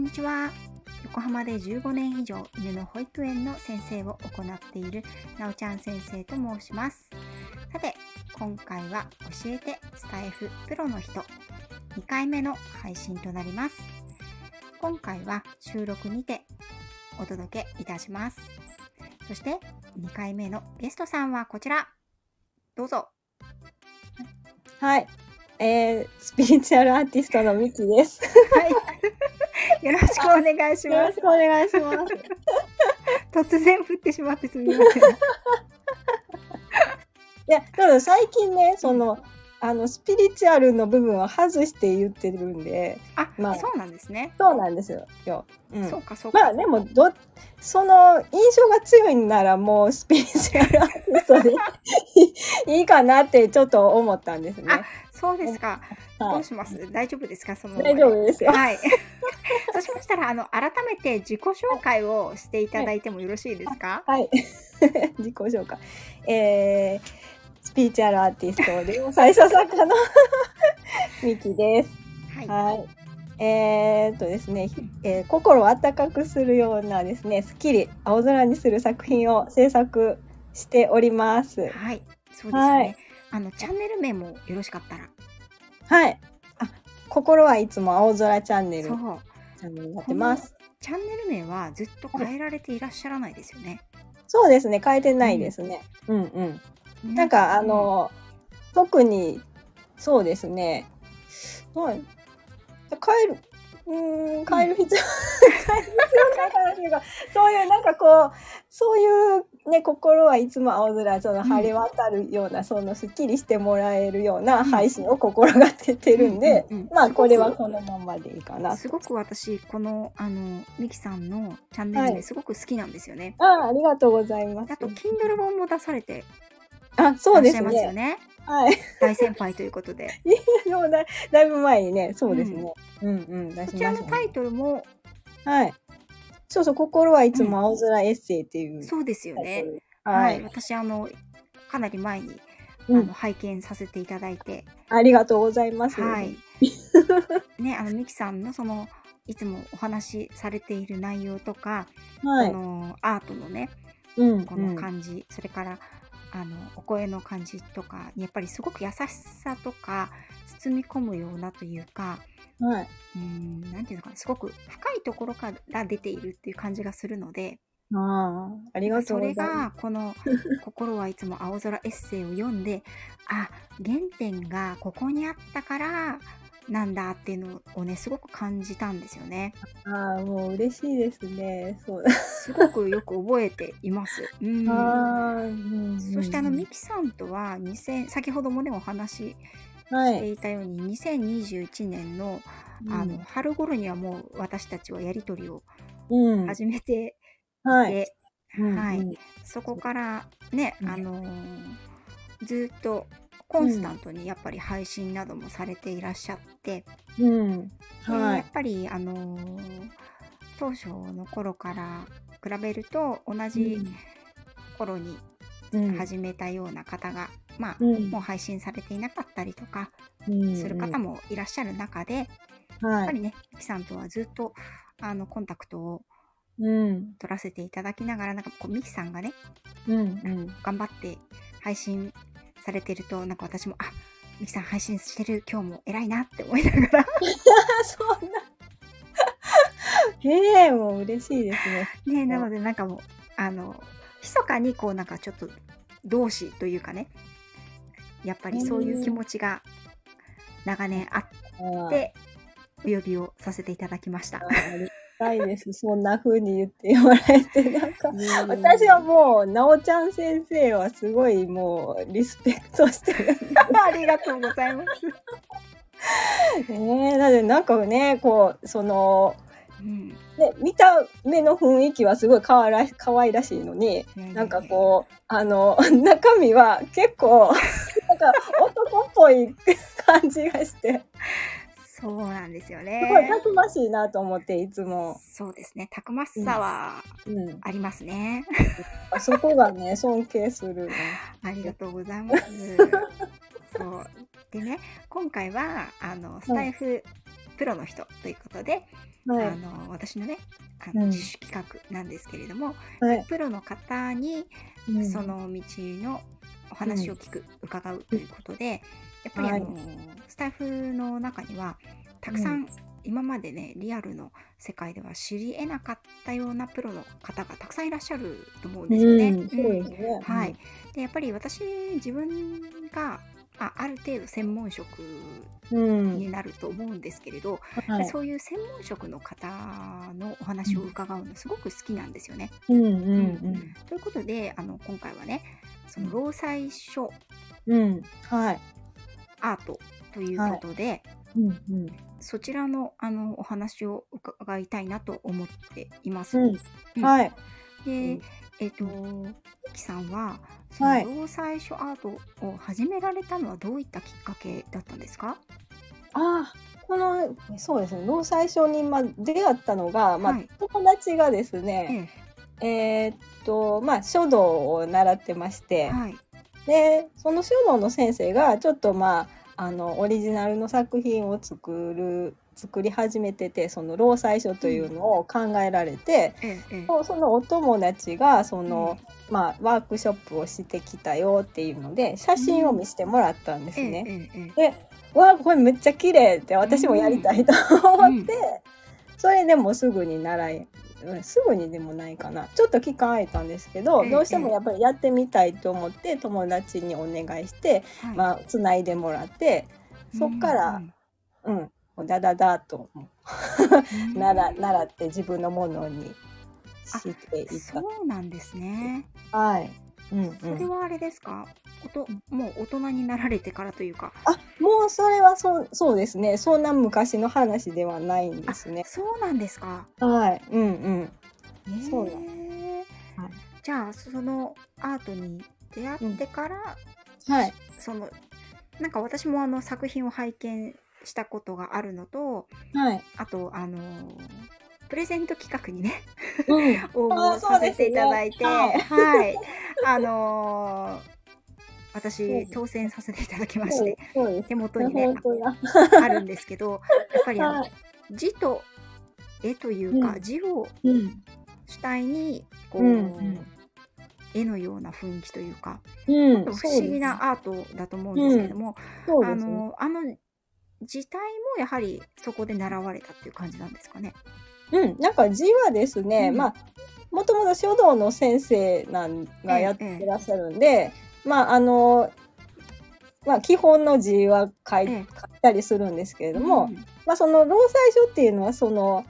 んにちは。横浜で15年以上犬の保育園の先生を行っているなおちゃん先生と申します。さて、今回は教えてスタイフプロの人2回目の配信となります。今回は収録にてお届けいたします。そして2回目のゲストさんはこちら。どうぞ。はい。えー、スピリチュアルアーティストのミキです。はい。よろしくお願いします。よろしくお願いします。突然降ってしまってすみません。いや、ただ最近ね、その、あの、スピリチュアルの部分は外して言ってるんで、あ、まあそうなんですね。そうなんですよ。ようんそうかそうか。まあでもど、その印象が強いんならもうスピリチュアルアーティストで いいかなってちょっと思ったんですね。あそうですか。どはいうします？大丈夫ですか？その大丈夫ですよ。はい。そうしましたら、あの、改めて自己紹介をしていただいてもよろしいですか？はい。自己紹介。えー、スピリチュアルアーティストで、最初作家の ミキです。はい。はい。えー、っとですね、ひえー心を温かくするようなですね、すっきり青空にする作品を制作しております。はい。そうですね。はいあの、チャンネル名もよろしかったら。はい。あ、心はいつも青空チャンネルそう。チャンネルになってます。チャンネル名はずっと変えられていらっしゃらないですよね。そうですね、変えてないですね。うんうん。なんかあ、の、特にそうですね。はい。変える。うーん変える必要、変える必要ないかなっていうか、そういうなんかこう、そういうね、心はいつも青空、その晴れ渡るような、そのすっきりしてもらえるような配信を心がけてるんで、うんうんうんまあこれはこのままでいいかな。すごく私、この、あの、ミキさんのチャンネルはい名すごく好きなんですよね。ああ、ありがとうございますあ。と、Kindle 本も出されてあ、いそうですね。ね。はい。大先輩ということで。もうだだいぶ前にね、そうですね。うん、うん、出しこちらましたね。のタイトルも、はい。そうそう、心はいつも青空エッセイっていう。そうですよね。ははい。い。私、あの、かなり前に、うんあの拝見させていただいて、ありがとうございます。はい。ね、あの、ミキさんのその、いつもお話しされている内容とか、はい。このアートのね、うん、このうん。感じ、それから、あの、お声の感じとかに、やっぱりすごく優しさとか、包み込むようなというか、はい。ん、なんていうのかな、すごく深いところから出ているっていう感じがするので、ああ、ありがとそうれございまがこの 「心はいつも青空エッセイ」を読んであ原点がここにあったからなんだっていうのをねすごく感じたんですよね。す。ああ、もう嬉しいですね。そう。すごくよく覚えています。うん、うんそしてあのミキさんとは2000先ほどもねお話していたように、2021年のあの春頃にはもう私たちはやり取りをうん、始めてはい。で、うんはいうんそこからね、うんあのーずっとコンスタントにやっぱり配信などもされていらっしゃって、うん。ではい。やっぱりあのー当初の頃から比べると同じ頃にうん始めたような方が、まあ、うんもう配信されていなかったりとかうんする方もいらっしゃる中で、やはい。っぱりね、ミキさんとはずっとあのコンタクトをうん。取らせていただきながら、なんかこうミキさんがね、うん。うん。頑張って配信されてるとなんか私もあミキさん配信してる今日も偉いなって思いながら そんな。ええもう嬉しいですね。ねなのでなんかもうあの密かにこうなんかちょっと同志というかねやっぱりそういう気持ちが長年あってお呼びをさせていただきました。たいです。そんな風に言ってもらえて、なんか、私はもう、なおちゃん先生はすごいもう、リスペクトしてる。ありがとうございます。ね え、だってなんかね、こう、その、うん、ね、見た目の雰囲気はすごいかわら可愛らしいのに、なんかこう、あの、中身は結構、なんか男っぽい感じがして、そうなんですよすごいね。たくましいなと思って、いつも。そうですね。たくましさはうん。ありますね。あそこがね、尊敬するね。ありがとうございます。そうでね今回はあのスタイフプロの人ということで、はいあの私のねあうんの自主企画なんですけれども、はいプロの方にうんその道のお話を聞く、伺うということでやっぱりあの、スタッフの中にはたくさん、今までねリアルの世界では知り得なかったようなプロの方がたくさんいらっしゃると思うんですよね。うん。はい、でやっぱり私自分があある程度専門職うん。になると思うんですけれど、はい。そういう専門職の方のお話を伺うのすごく好きなんですよね。うんうんということであの今回はねその労災書うん。うん。はい。アートということで、うんうん。そちらのあのお話を伺いたいなと思っています。うん。うん。はい。で、うん。えっ、と、ゆきさんは、そはいの労災書アートを始められたのはどういったきっかけだったんですか？ああ、この、そうですね、労災書に、まあ、出会ったのが、まあ、はい。友達がですえね、えーっと、まあ、書道を習ってましえて、はい。で、その書道の先生が、ちょっとまあ、あの、オリジナルの作品を作る、作り始めてて、その労災書というのを考えられて、ええええそそのお友達が、その、まあ、ワークショップをしてきたよっていうので、写真を見せてもらったんですええね。ええええで、わあ、これめっちゃ綺麗って私もやりたいと思って、それでもうすぐに習い、うんすぐにでもないかな。ちょっと期間空いたんですけど、ええどうしてもやっぱりやってみたいと思って友達にお願いして、はいまあ、つないでもらって、そっから、うん、だだだとうん 習習って自分のものにしていっそうなんですね。た。はい。うんうそれん、はあれですか？おともう大人になられてからというか。あもうそれはそうそうですねそんな昔の話ではないんですね。そうなんですか？はい。うんうん。そうなへえはいじゃあそのアートに出会ってから、はい。そのなんか私もあの作品を拝見したことがあるのとはい。あとあのプレゼント企画にねうん。応募させていただいて、あそうですねはいあのー私当選させていただきまして。手元にね。あるんですけどやっぱりあのはい。字と絵というか、うん字をうん。主体にこう、絵のような雰囲気というか、うん。不思議なアートだと思うんですけれども、あ。のあの字体もやはりそこで習われたっていう感じなんですかね？うん。なんか字はですね、うんまあ、もともと書道の先生なんがやってらっしゃるんで、まあ、あの、まあ、基本の字は書い,、ええ書いたりするんですけれども、うんまあ、その労災書っていうのはその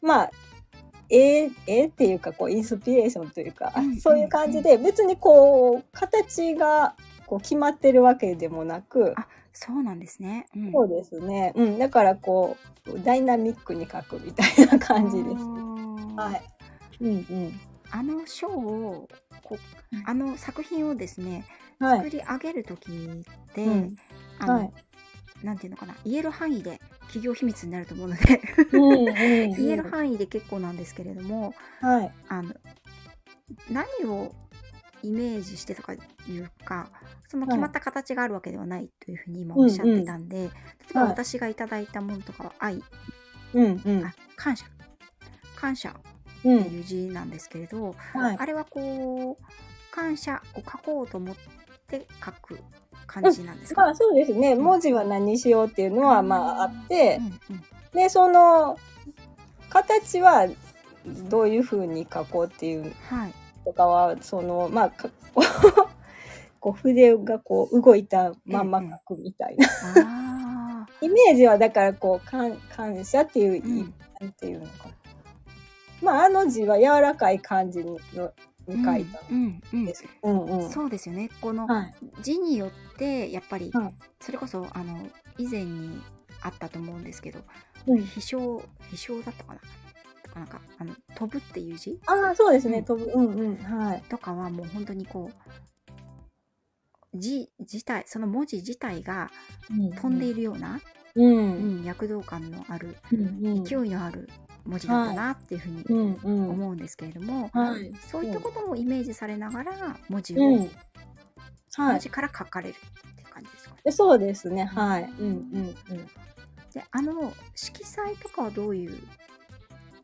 まあ絵絵っていうかこうインスピレーションというか、うんそういう感じで別にこう形がこう決まってるわけでもなく、あそうなんですね。うん。そうですね、うん、だからこうダイナミックに描くみたいな感じです。はい、うんうん。あの書をこあの作品をですね、はい。作り上げる時って、うん。あの、はい。なんていうのかな言える範囲で企業秘密になると思うので。うんうんうん。言える範囲で結構なんですけれどもはい。あの何をイメージしてとかいうかその決まった形があるわけではないというふうに今おっしゃってたんで、例えばはい。私がいただいたものとかは愛、うんうん。あ感謝。感謝うん。いう字なんですけれど、はい。あれはこう感謝を書こうと思って書く感じなんですか、まあそうですね。文字は何しようっていうのはまああって、うんうんでその形はどういうふうに書こうっていうはい。とかはそのまあか こう筆がこう動いたまんま書くみたいな、あ イメージはだからこう感感謝っていう、ー、うん。なんていうのかなまああの字は柔らかい感じにのに書いた。うんです。そうですよね。このはい。字によってやっぱりはい。それこそあの以前にあったと思うんですけどうん。飛翔飛翔だったかな？なんかあの飛ぶっていう字？ああそうですね、うん。飛ぶうんうんはい。とかはもう本当にこう字自体その文字自体が飛んでいるような、うん。ううんん、躍動感のあるうん。勢いのある文字だったなっていうふうに思うんですけれども、はい。そういったこともイメージされながら文字を、うん。はい。文字から書かれるっていう感じですかね。でそうですね。はい。うんうんうん。であの色彩とかはどういう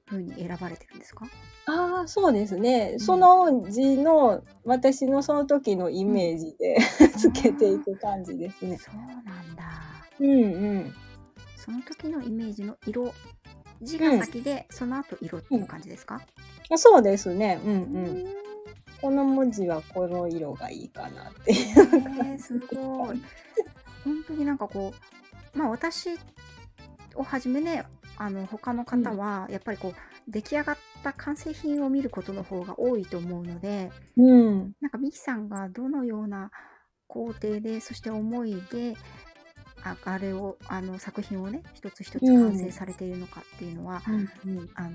風に選ばれてるんですか？ああ、そうですね。ん。その字の私のその時のイメージでつけていく感じですね。そうなんだ。うんうん。その時のイメージの色字が先で、その後色っていう感じですか、あそうですね。うんううん。んこの文字はこの色がいいかなっていう。へーすごい。本当になんかこう、まあ私をはじめね、あの他の方はやっぱりこう出来上がった完成品を見ることの方が多いと思うので、うん。なんかミキさんがどのような工程で、そして思いで、ああれをあの作品をね一つ一つ完成されているのかっていうのは、うんあの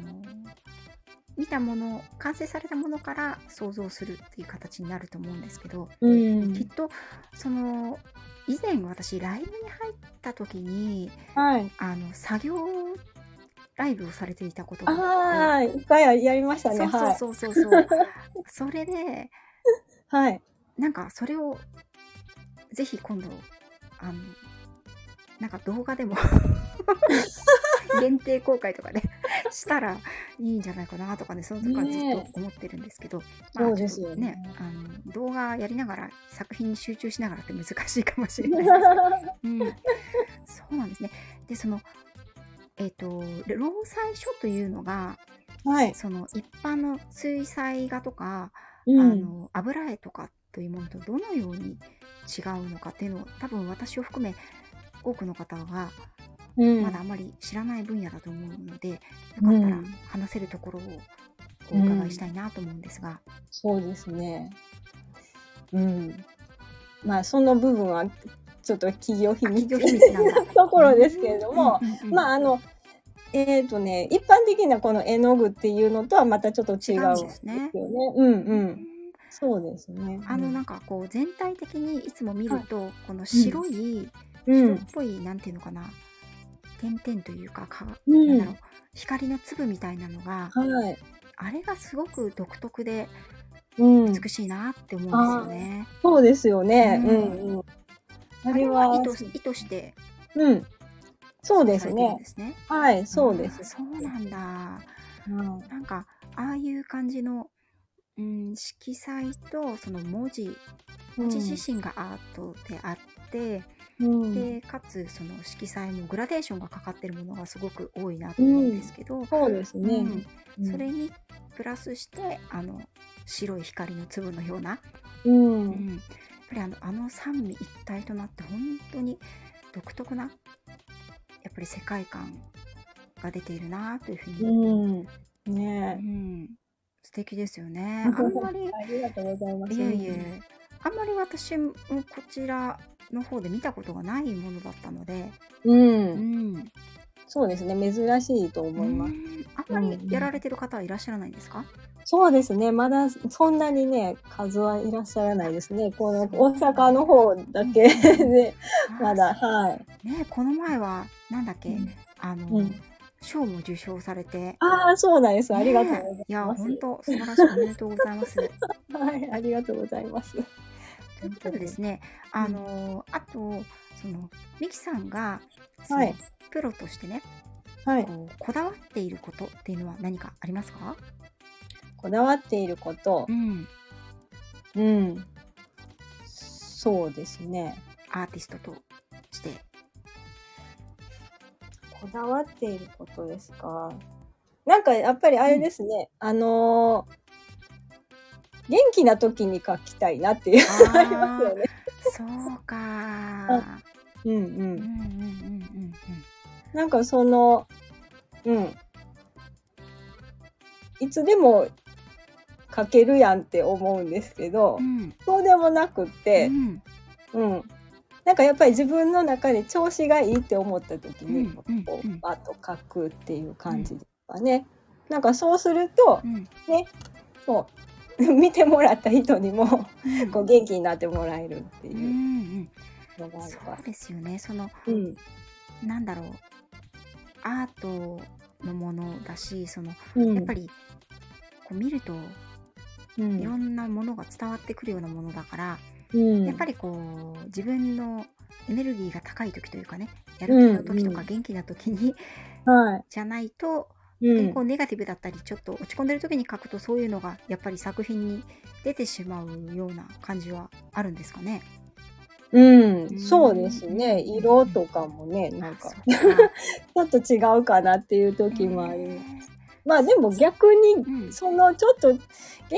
見たもの完成されたものから想像するっていう形になると思うんですけど、うん。きっとその以前私ライブに入った時にはい。あの作業ライブをされていたことがあってああ、一回やりましたね。はい。そうそうそうそうそうそれではい。なんかそれをぜひ今度あのなんか動画でも 限定公開とかねしたらいいんじゃないかなとかねその時からずっと思ってるんですけど、まあそうですよね。ちょっとあの動画やりながら作品に集中しながらって難しいかもしれない。ですけどうん、そうなんですね。で、その、えっ、と、労災書というのが、はい。その一般の水彩画とか、うん。あの油絵とかというものとどのように違うのかっていうのを、多分私を含め多くの方がうんまだあまり知らない分野だと思うので、よかったらうん話せるところをお伺いしたいなと思うんですが。そうですね。うん。まあ、その部分は、ちょっと企業秘密な ところですけれども、まあ、あの、えっ、とね、一般的なこの絵の具っていうのとはまたちょっと違うんですよね。うんうん。そうですね。あのなんかこう全体的にいつも見ると、この白い、うん白っ。ぽいなんていうのかな点々というかか、うんなんだろう光の粒みたいなのがはい。あれがすごく独特でうん。美しいなって思うんですよね。そうですよね。ううんんうん。ああれれはは意図意図してうん。そうですね。ですね。はい、そうです。そうなんだ。うんなんかああいう感じの、うん、色彩とその文字文字自身がアートであって、うんでかつその色彩もグラデーションがかかってるものがすごく多いなと思うんですけど、そうですね。うんうんそれにプラスしてあの白い光の粒のような、う。うんん、やっぱりあのあの三位一体となって本当に独特なやっぱり世界観が出ているなというふうに、うん。うねん、素敵ですよね。え。あんまりありがとうございます。いえいえあんまり私もこちらの方で見たことがないものだったので、う。うんん、そうですね。珍しいと思います。うんあんまりやられてる方はいらっしゃらないんですか、そうですね。まだそんなにね、数はいらっしゃらないですね。この大阪の方だけで、まだ、はい。ねこの前はなんだっけ、うんあの、うん賞も受賞されてああ、そうなんです。ありがとうございます。ねいや本当素晴らしいおめでとうございます。はい、ありがとうございます。ということでですね、あのあとそのミキさんがそのはいプロとしてね、はい。こうこだわっていることっていうのは何かありますか？こだわっていることう、ん、うん。そうですね。アーティストとして。こだわっていることですか。なんかやっぱりあれですね。あのー元気な時に書きたいなっていうあーありますよね。そうか。うんううんうんうんん。うんなんかその、うん。いつでも書けるやんって思うんですけど、うんうん。そうでもなくってう、んうん。なんかやっぱり自分の中で調子がいいって思った時に、うんうんこうんう、バッと書くっていう感じですかね。なんかそうするとう、んそう、見てもらった人にも、うんこう元気になってもらえるってうんういうんのがあるかそうですよね。そのら。うん。なんだろうアートのものだしそのうんやっぱりこう見るとうんいろんなものが伝わってくるようなものだから、うんやっぱりこう自分のエネルギーが高い時というかねやる気の時とうんうんか元気な時に、はい。じゃないとうんこうネガティブだったりちょっと落ち込んでる時に書くとそういうのがやっぱり作品に出てしまうような感じはあるんですかね？うん、そうですね。色とかもね、なんか、ちょっと違うかなっていう時もあります。まあでも逆に、うんそのちょっと元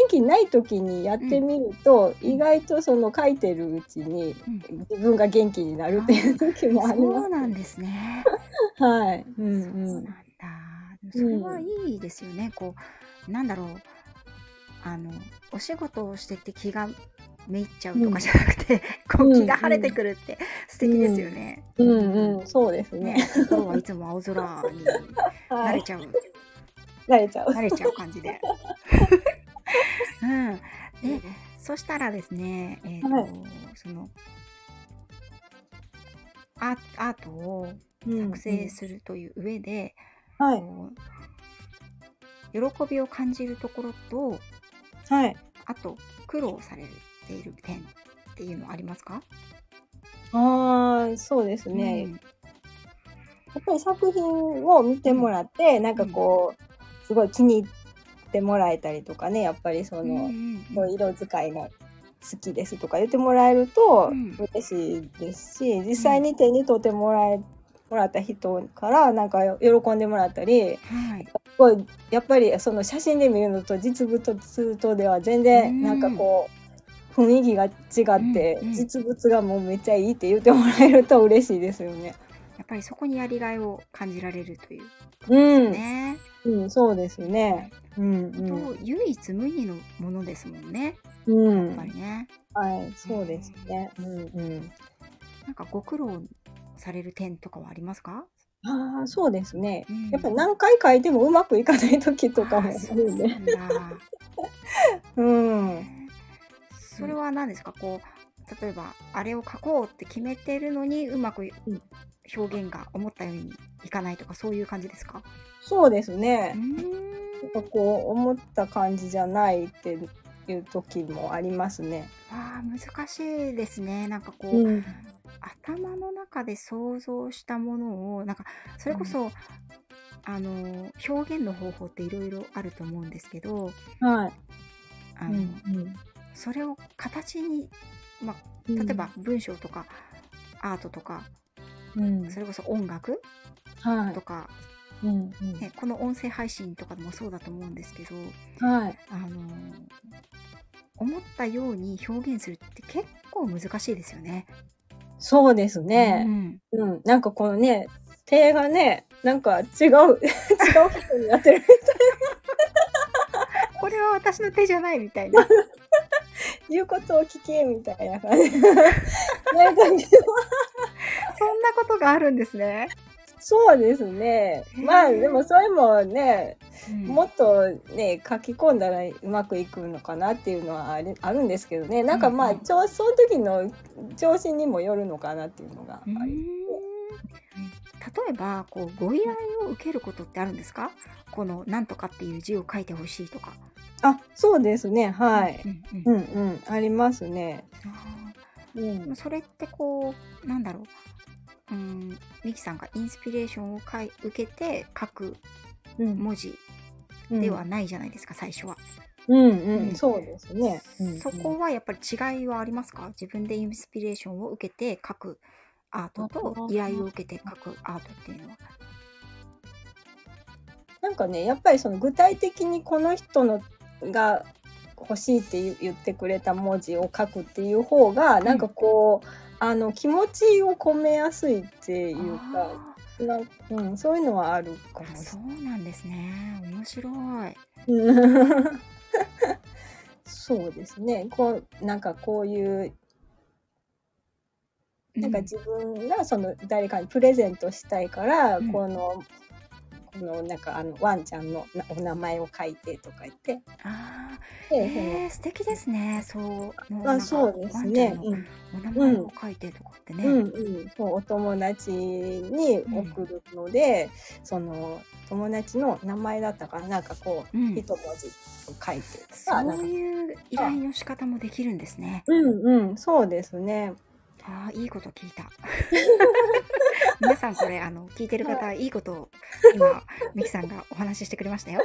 気ない時にやってみると、意外とその書いてるうちにうん自分が元気になるっていう時もありまそうなんですね。す。はい。うんうん。それはいいですよね。こう、なんだろう。あの、お仕事をしてて気がめいっちゃうとかじゃなくて、こううん気が晴れてくるって素敵ですよね。うんうん、そうですね。ね、心はいつも青空にはい。慣れちゃう、慣れちゃう。慣れちゃう感じで。うん。で、そしたらですね、えっ、と、はいその、アアートをうん作成するという上で、はい。こう喜びを感じるところとはい。あと苦労されている点っていうのはありますか？ああ、そうですね。やっぱり作品を見てもらって、なんかこう、すごい気に入ってもらえたりとかね、やっぱりその、うんうんこう色使いが好きですとか言ってもらえるとうん。嬉しいですし、実際に手に取ってもらえもらった人からなんか喜んでもらったり、はい。すごいやっぱりその写真で見るのと実物とでは全然なんかこう、雰囲気が違って、うんうん。実物がもうめっちゃいいって言ってもらえると嬉しいですよね。やっぱりそこにやりがいを感じられるといううん、ね、うん、そうですね。うん、と唯一無二のものですもんね。うん、うやっぱん、りね、はい、そうですね。うん、うん。なんかご苦労される点とかはありますか？ああ、そうですね。うんやっぱり何回書いてもうまくいかない時とかもあるんで。うん。それは何ですか？こう例えばあれを書こうって決めてるのにうまくうん表現が思ったようにいかないとかそういう感じですか？そうですうね。ーんなんかこう思った感じじゃないっていう時もありますね。わあ難しいですねなんかこう、うん。頭の中で想像したものをなんかそれこそ、あの表現の方法っていろいろあると思うんですけどはい。あの、うん。それを形に、まあ、例えば文章とかアートとかうん、それこそ音楽はいと。か、うん。ね、この音声配信とかでもそうだと思うんですけどうん。はい。あの思ったように表現するって結構難しいですよね。そうですうね。んうん。なんかこのね、手がね、なんか違う、違う人になってる。これは私の手じゃないみたいな。言うことを聞けみたいな感じ。そんなことがあるんですね。そうですね。まあでもそれもね、うんもっとね書き込んだらうまくいくのかなっていうのはあるあるんですけどね。なんかまあ、うんその時の調子にもよるのかなっていうのがあ例えばこうご依頼を受けることってあるんですか？この「なんとか」っていう字を書いてほしいとか。あ、そうですね。はい。うんうんうんうんありますね。あうんーそれってこうなんだろううんミキさんがインスピレーションをかい受けて書くうん。文字ではないじゃないですか、最初は。うんううん。んそうですね。うんそこはやっぱり違いはありますか？自分でインスピレーションを受けて書くアートと依頼を受けて書くアートっていうのは。なんかねやっぱりその具体的にこの人のが欲しいって言言ってくれた文字を書くっていう方がなんかこう、あの気持ちを込めやすいっていうかあなんうん、そういうのはあるかもそうなんですね。面白い。そうですね。こうなんかこういうなんか自分がその誰かにプレゼントしたいから、うんこのこのなんかあのワンちゃんのなお名前を書いてとか言って。ああ、でえー、素敵ですね。そう。あそうですねお名前を書いてとかってね。うんうん、そうお友達に送るので、その友達の名前だったからなんかこう、うん一文字書いてそういう依頼の仕方もできるんですね。うんうんそうですねああ、いいこと聞いた。皆さんこれ、あの、聞いてる方、いいことを今、ミキさんがお話ししてくれましたよ。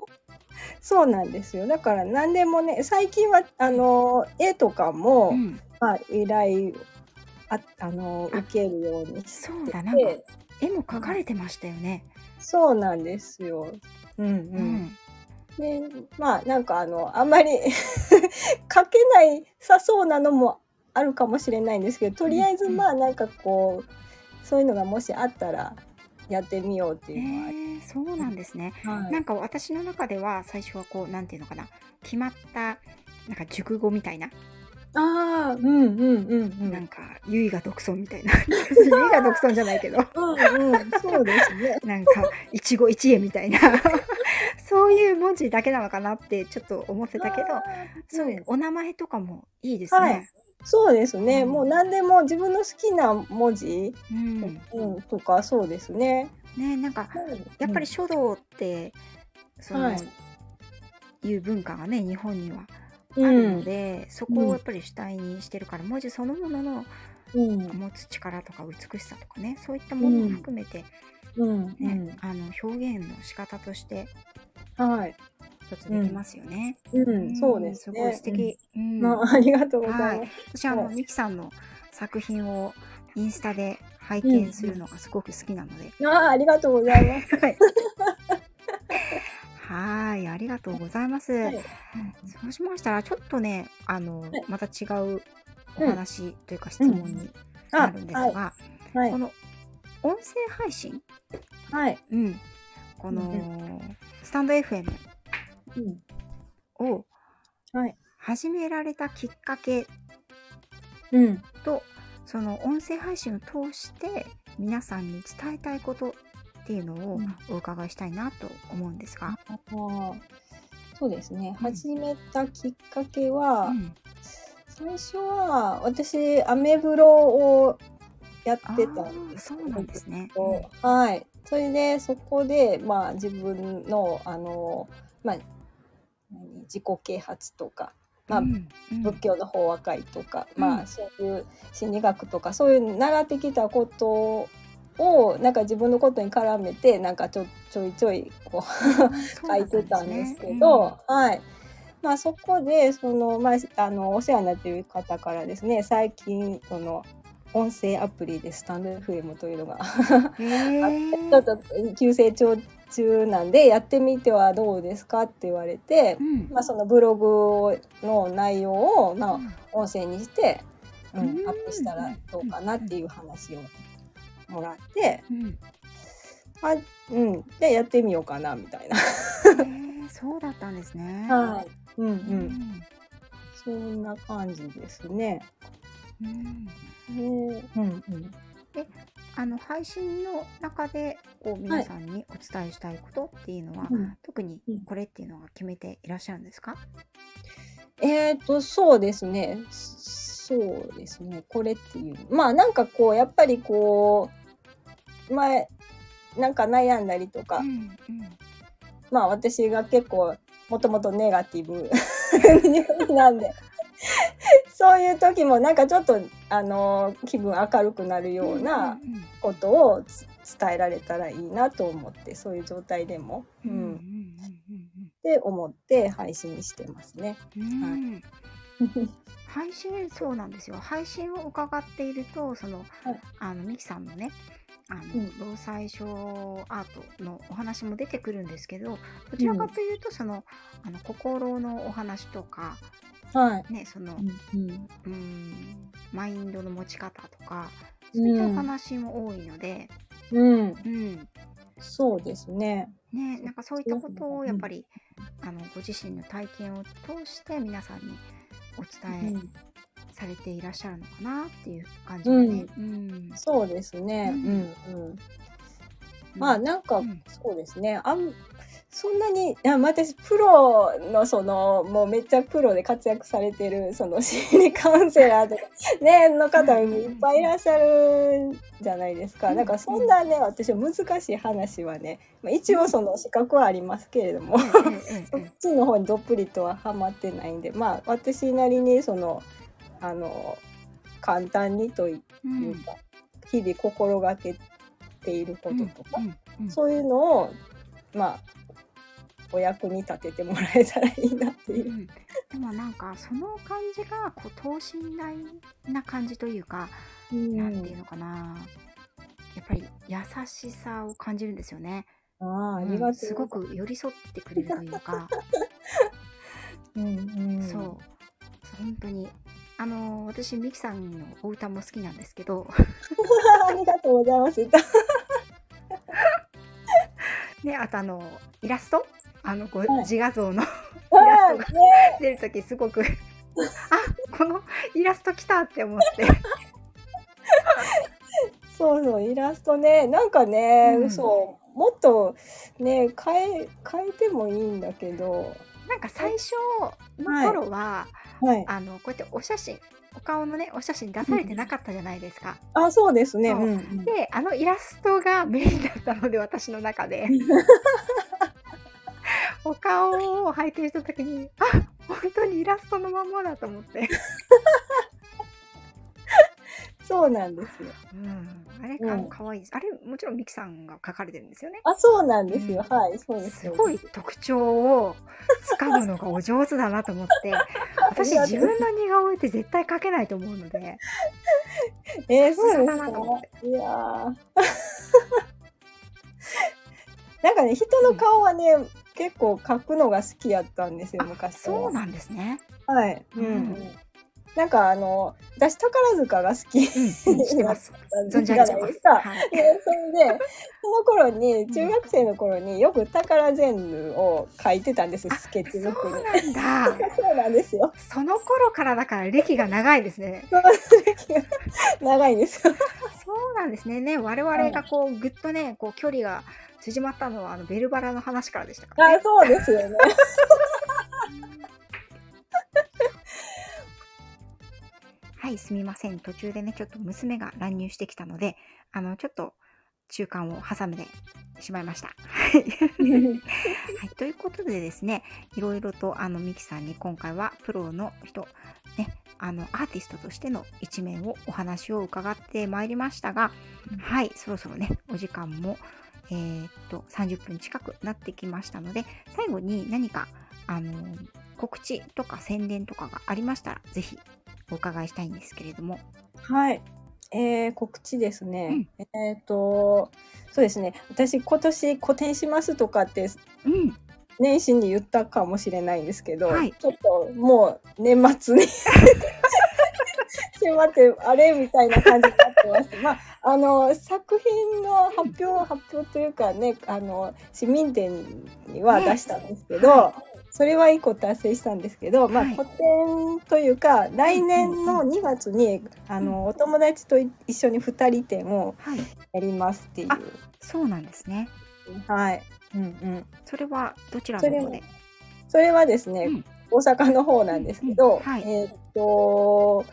そうなんですよ。だから何でもね、最近はあの絵とかも、うん。まあ依頼ああのあ受けるようにしそうだ、てて、なんか、絵も描かれてましたよね。そうなんですよ。うんう。うんん。で、まあなんかあのあんまり 描けないさそうなのもあるかもしれないんですけど、とりあえずまあなんかこうそういうのがもしあったらやってみようってえいうのはありー、そうなんですね。はいなんか私の中では最初はこう、なんていうのかな、決まった、なんか熟語みたいな、ああ、うんうんうんうん。なんか、ゆいが独尊みたいな。ゆいが独尊じゃないけど。うんうん、そうですね。なんか、一期一会みたいな、そういう文字だけなのかなってちょっと思ってたけど、そういうお名前とかもいいですはい。ね。そうですね。うん。もう何でも自分の好きな文字、うん。うん、とかそうですね。ねなんか、やっぱり書道って、その、はい。いう文化がね、日本にはあうん、るので、そこをやっぱり主体にしてるから、文字そのもののうん、持つ力とか美しさとかね、そういったものを含めて、うん、ね、あの表現の仕方としてうん、はい、一つできますよね。うん、そうですすね。ごい素敵。うんうん。まあ、ありがとうございはいます。。私あのはいミキさんの作品をインスタで拝見するのがすごく好きなので、ああ、ありがとうございます。はい。はい、ありがとうございます。はいそうしましたらちょっとね、あの、いまた違うお話というか質問になるんですが、はい、はいこ、の音声配信、はい、うん、この、うんスタンド FM うん、をはい、始められたきっかけうん、とその音声配信を通して皆さんに伝えたいことっていうのをうん。お伺いしたいなと思うんですが、ああ、そうですね。うん。始めたきっかけは、うん。最初は私アメブロをやあってたんですーそうなんですね。はい。それでそこでまあ自分のあのまあ何自己啓発とか、まあうんうん。仏教の法話会とか、うん。まあそういう心理学とかそういう習ってきたことをなんか自分のことに絡めてなんかちょちょいちょいこう 書いてたんですけど、はい。まあそこでそのまああのお世話になっている方からですね、最近その音声アプリでスタンド FM というのがちょっと急成長中なんでやってみてはどうですかって言われてう、んまあそのブログの内容をまあ音声にして、ううんん、アップしたらどうかなっていう話をもらって、うんあうん、でやってみようかなみたいな。そうだったんですね。はい。うんう。うんんそんな感じですね。うんねうんうん。あの配信の中でこう皆さんにお伝えしたいことっていうのは、うん特にうんこれっていうのが決めていらっしゃるんですか？えっ、と、そうですね。そうですね。これっていう。まあなんかこう、やっぱりこう、前、なんか悩んだりとか、うんうんまあ私が結構、もともとネガティブ なんで、そういう時もなんかちょっと、あの、気分明るくなるようなことをつ伝えられたらいいなと思って、そういう状態でも、う、うんうんん、って思って配信してますね。うん。うんうん配信そうなんですよ。配信を伺っているとその、はい。あのミキさんのねあの、うん。労災症アートのお話も出てくるんですけどどちらかというとその,、あの心のお話とかはい。ねその、うんうん。うんマインドの持ち方とかそういったお話も多いので、うん、うん。そうですね。ね、なんかそういったことをやっぱり、あのご自身の体験を通して皆さんにお伝えされていらっしゃるのかなっていう感じがね。うん。そうですね。ううんん、うん、まあなんか、うん。そうですね。あんそんなにあ私プロのそのもうめっちゃプロで活躍されてるその心理カウンセラーとかねの方もいっぱいいらっしゃるじゃないですか。うんだからそんなね私は難しい話はね、まあ、一応その資格はありますけれども。そっええちの方にどっぷりとはハマってないんでまあ私なりにそのあの簡単にといううんか、日々心がけていることとか、そういうのをまあお役に立ててもらえたらいいなっていう。う。ん。でもなんかその感じがこう等身大な感じというか、なんていうのかな。やっぱり優しさを感じるんですよね。あああうん。りがとう。すごく寄り添ってくれるというか、うんうん、そう。本当に。あの私ミキさんのお歌も好きなんですけど。ありがとうございます。ねあとあのイラスト？あのこう、はい。自画像の あラストが出る時すごく あこのイラスト来たって思って。そうそうイラストね。なんかね、うん。そうもっとね変え変えてもいいんだけど。なんか最初の頃は、はい。あのこうやってお写真お顔のねお写真出されてなかったじゃないですか。あそうですね。そう。うんうん。であのイラストがメインだったので私の中で。お顔を拝見した時にあ本当にイラストのまんまだと思って、そうなんですよ。うん、あれうん。かわいいです。あれもちろんミキさんが描かれてるんですよね。あそうなんですよ、うん。はいそうですすごい特徴をつかむのがお上手だなと思って 私自分の似顔絵って絶対描けないと思うので。えー、そうですか。いやー。なんかね人の顔はね、結構描くのが好きやったんですよあ昔そうなんですね。はい、うん。うんうんなんかあの私宝塚が好きうん、うん、してます。存じ。ゃないですか。はい。でそれでその頃に中学生の頃によく宝全部を書いてたんですあスケッチそブックにう。なんだ。そうなんですよ。その頃からだから歴が長いですね。長いんですよ。そうなんですね。ね、我々がこうぐっとね、こう距離が縮まったのはあのベルバラの話からでしたからね。あそうですよね。はい、すみません。途中でね、ちょっと娘が乱入してきたので、あのちょっと中間を挟んでしまいました。はい。はい、ということでですね、いろいろとあのミキさんに今回はプロの人、ね、あのアーティストとしての一面をお話を伺ってまいりましたが、うんはい、そろそろね、お時間も、えーっと30分近くなってきましたので、最後に何かあの告知とか宣伝とかがありましたら、ぜひお伺いしたいんですけれども。はい。えー、告知ですね。えっ、とそうですね。私今年個展しますとかってうん、年始に言ったかもしれないんですけど、はいちょっともう年末に迫ってあれ？みたいな感じになってます。まああの作品の発表発表というかねあの市民展には出したんですけど、はそれは一個達成したんですけど、まあはい。個展というか来年の2月にあのお友達と一緒に2人展をはい、やりますっていう。あそうなんですね。はい。うんうん。それはどちらの方で？それはですね、うん。大阪の方なんですけど、うんうんはい。えーっと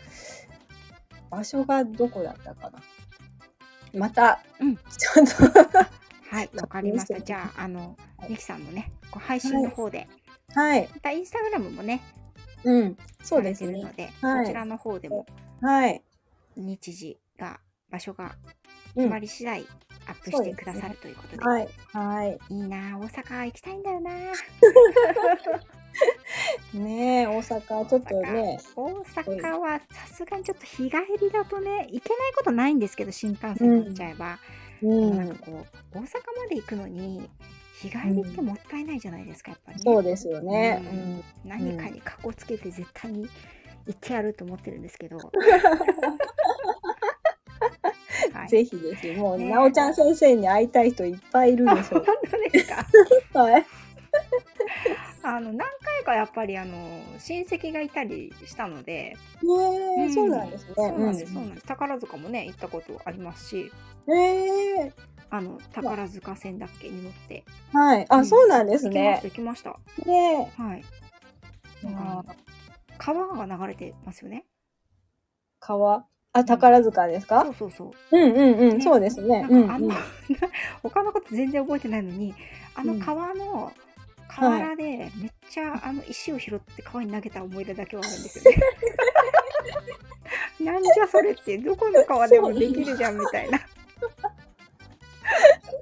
場所がどこだったかな。また、うん。ちょっとはい、わかりました。じゃあ、あのは、い。ミキさんのね、こう配信の方で、はい、またインスタグラムもね、うん、そうですね。ので、はい。そちらの方でもはい、日時が、場所がうん。決まり次第アップしてくださるということで、はい、はい、いいなあ大阪行きたいんだよな。あ ねえ大阪ちょっとね、大阪はさすがにちょっと日帰りだとね、行けないことないんですけど、新幹線乗っちゃえば。うでもなんかん、こう、大阪まで行くのに、日帰りってもったいないじゃないですか、やっぱり、ね。そうですよね。ううん。ん、何かにかこつけて絶対に行ってやると思ってるんですけど。はい、ぜひぜひもう、ね。えなおちゃん先生に会いたい人いっぱいいるでしょ 本当ですか？う。はい、あの何回かやっぱりあの親戚がいたりしたので、ねえ、そうなんですね。そうなんです、うんそうなんです。宝塚もね行ったことありますし。ええあの宝塚線だっけに乗って。はい、あ、うん。そうなんですね。行きました行きね。はい。川が流れてますよね。川、あ、宝塚ですか？そう。そうそう。うんうんうん、ね。そうですね。なうんん。かあの、うん。他のこと全然覚えてないのにあの川の河原でめっちゃあの石を拾って川に投げた思い出だけはあるんですよね。なんじゃそれってどこの川でもできるじゃんみたいな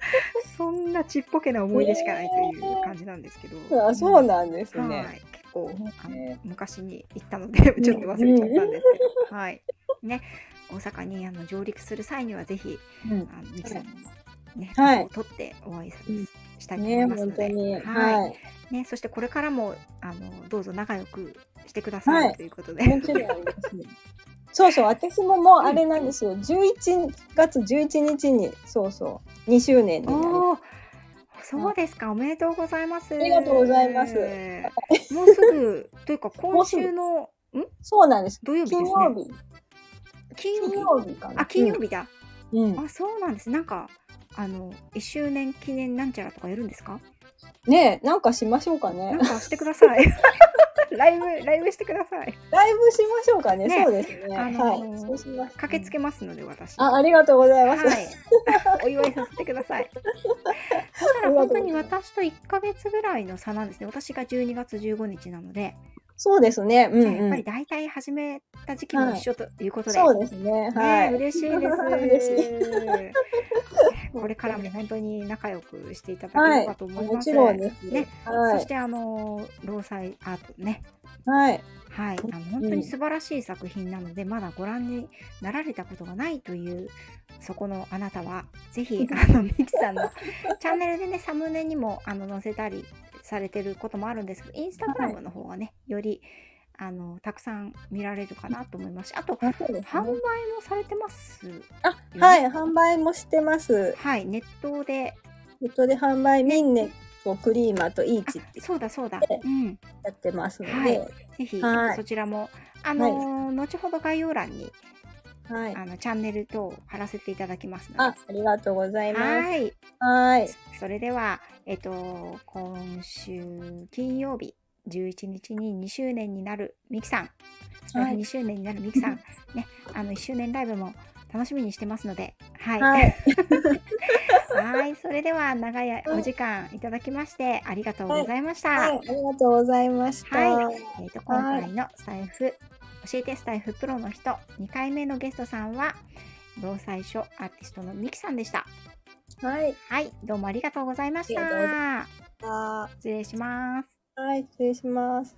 そんなちっぽけな思い出しかないという感じなんですけど、あそうなんですはい。ね。結構あのね昔に行ったのでちょっと忘れちゃったんですけど、はい。ね大阪にあの上陸する際にはぜひうん。あのミキさんにもね、はい。を取ってお挨うん拶したいと思ねいますので、本当に。はい。はい。ね、そしてこれからもあのどうぞ仲良くしてください、はい。ということで。もちろんです。ね。そうそう、私ももうあれなんですよ。11月11日に、そうそう、2周年になります。おーそうですか、おめでとうございます。ありがとうございますもうすぐ、というか、今週の、ん？そうなんです。土曜日金ですね。曜日。金曜日？金曜日かな。あ、金曜日だ。うん。うんあ、そうなんです。なんか、あの、1周年記念なんちゃらとかやるんですか？ねえ、なんかしましょうかねなん。かしてください。ライブ、ライブしてください。ライブしましょうかね。ねそうですね。あのーはい。そうします。駆けつけますので、私。あ、ありがとうございます。はい。お祝いさせてください。だから本当に私と1ヶ月ぐらいの差なんですね。私が12月15日なので、そうですね。うんじゃあやっぱりうん。大体始めた時期も一緒ということで、そうですね。ねはい。嬉しいです。嬉しいこれからも本当に仲良くしていただければと思います。もちろんです。ね。はい。そしてあの労災アートね、はい。はい、あの本当に素晴らしい作品なので、まだご覧になられたことがないというそこのあなたはぜひ あのミキさんのチャンネルでねサムネにもあの載せたりされてることもあるんですけどインスタグラムの方がね、よりあのたくさん見られるかなと思います。しあとあそうです販売ねもされてます？あ、はい。販売もしてます。はいネットで。ネットで販売、ミンネとクリーマーとイーチってそうだそうだ、でうん、やってますので、はい。ぜひ、はい。そちらも。あのー後ほど概要欄にはい。あのチャンネル等貼らせていただきますのであ、ありがとうございます。はい。はい。それでは、えっと、今週金曜日11日に2周年になるミキさん、スタイフ2周年になるミキさん、ね、あの1周年ライブも楽しみにしてますので、はい。は はいい。それでは長いお時間いただきましてありがとうございました。はい。ありがとうございました。はいえっと今回のスタイフ、教えてスタイフプロの人2回目のゲストさんは、労災書アーティストのミキさんでした。はい。はい、どうもありがとうございました。あ失礼します。はい、失礼します。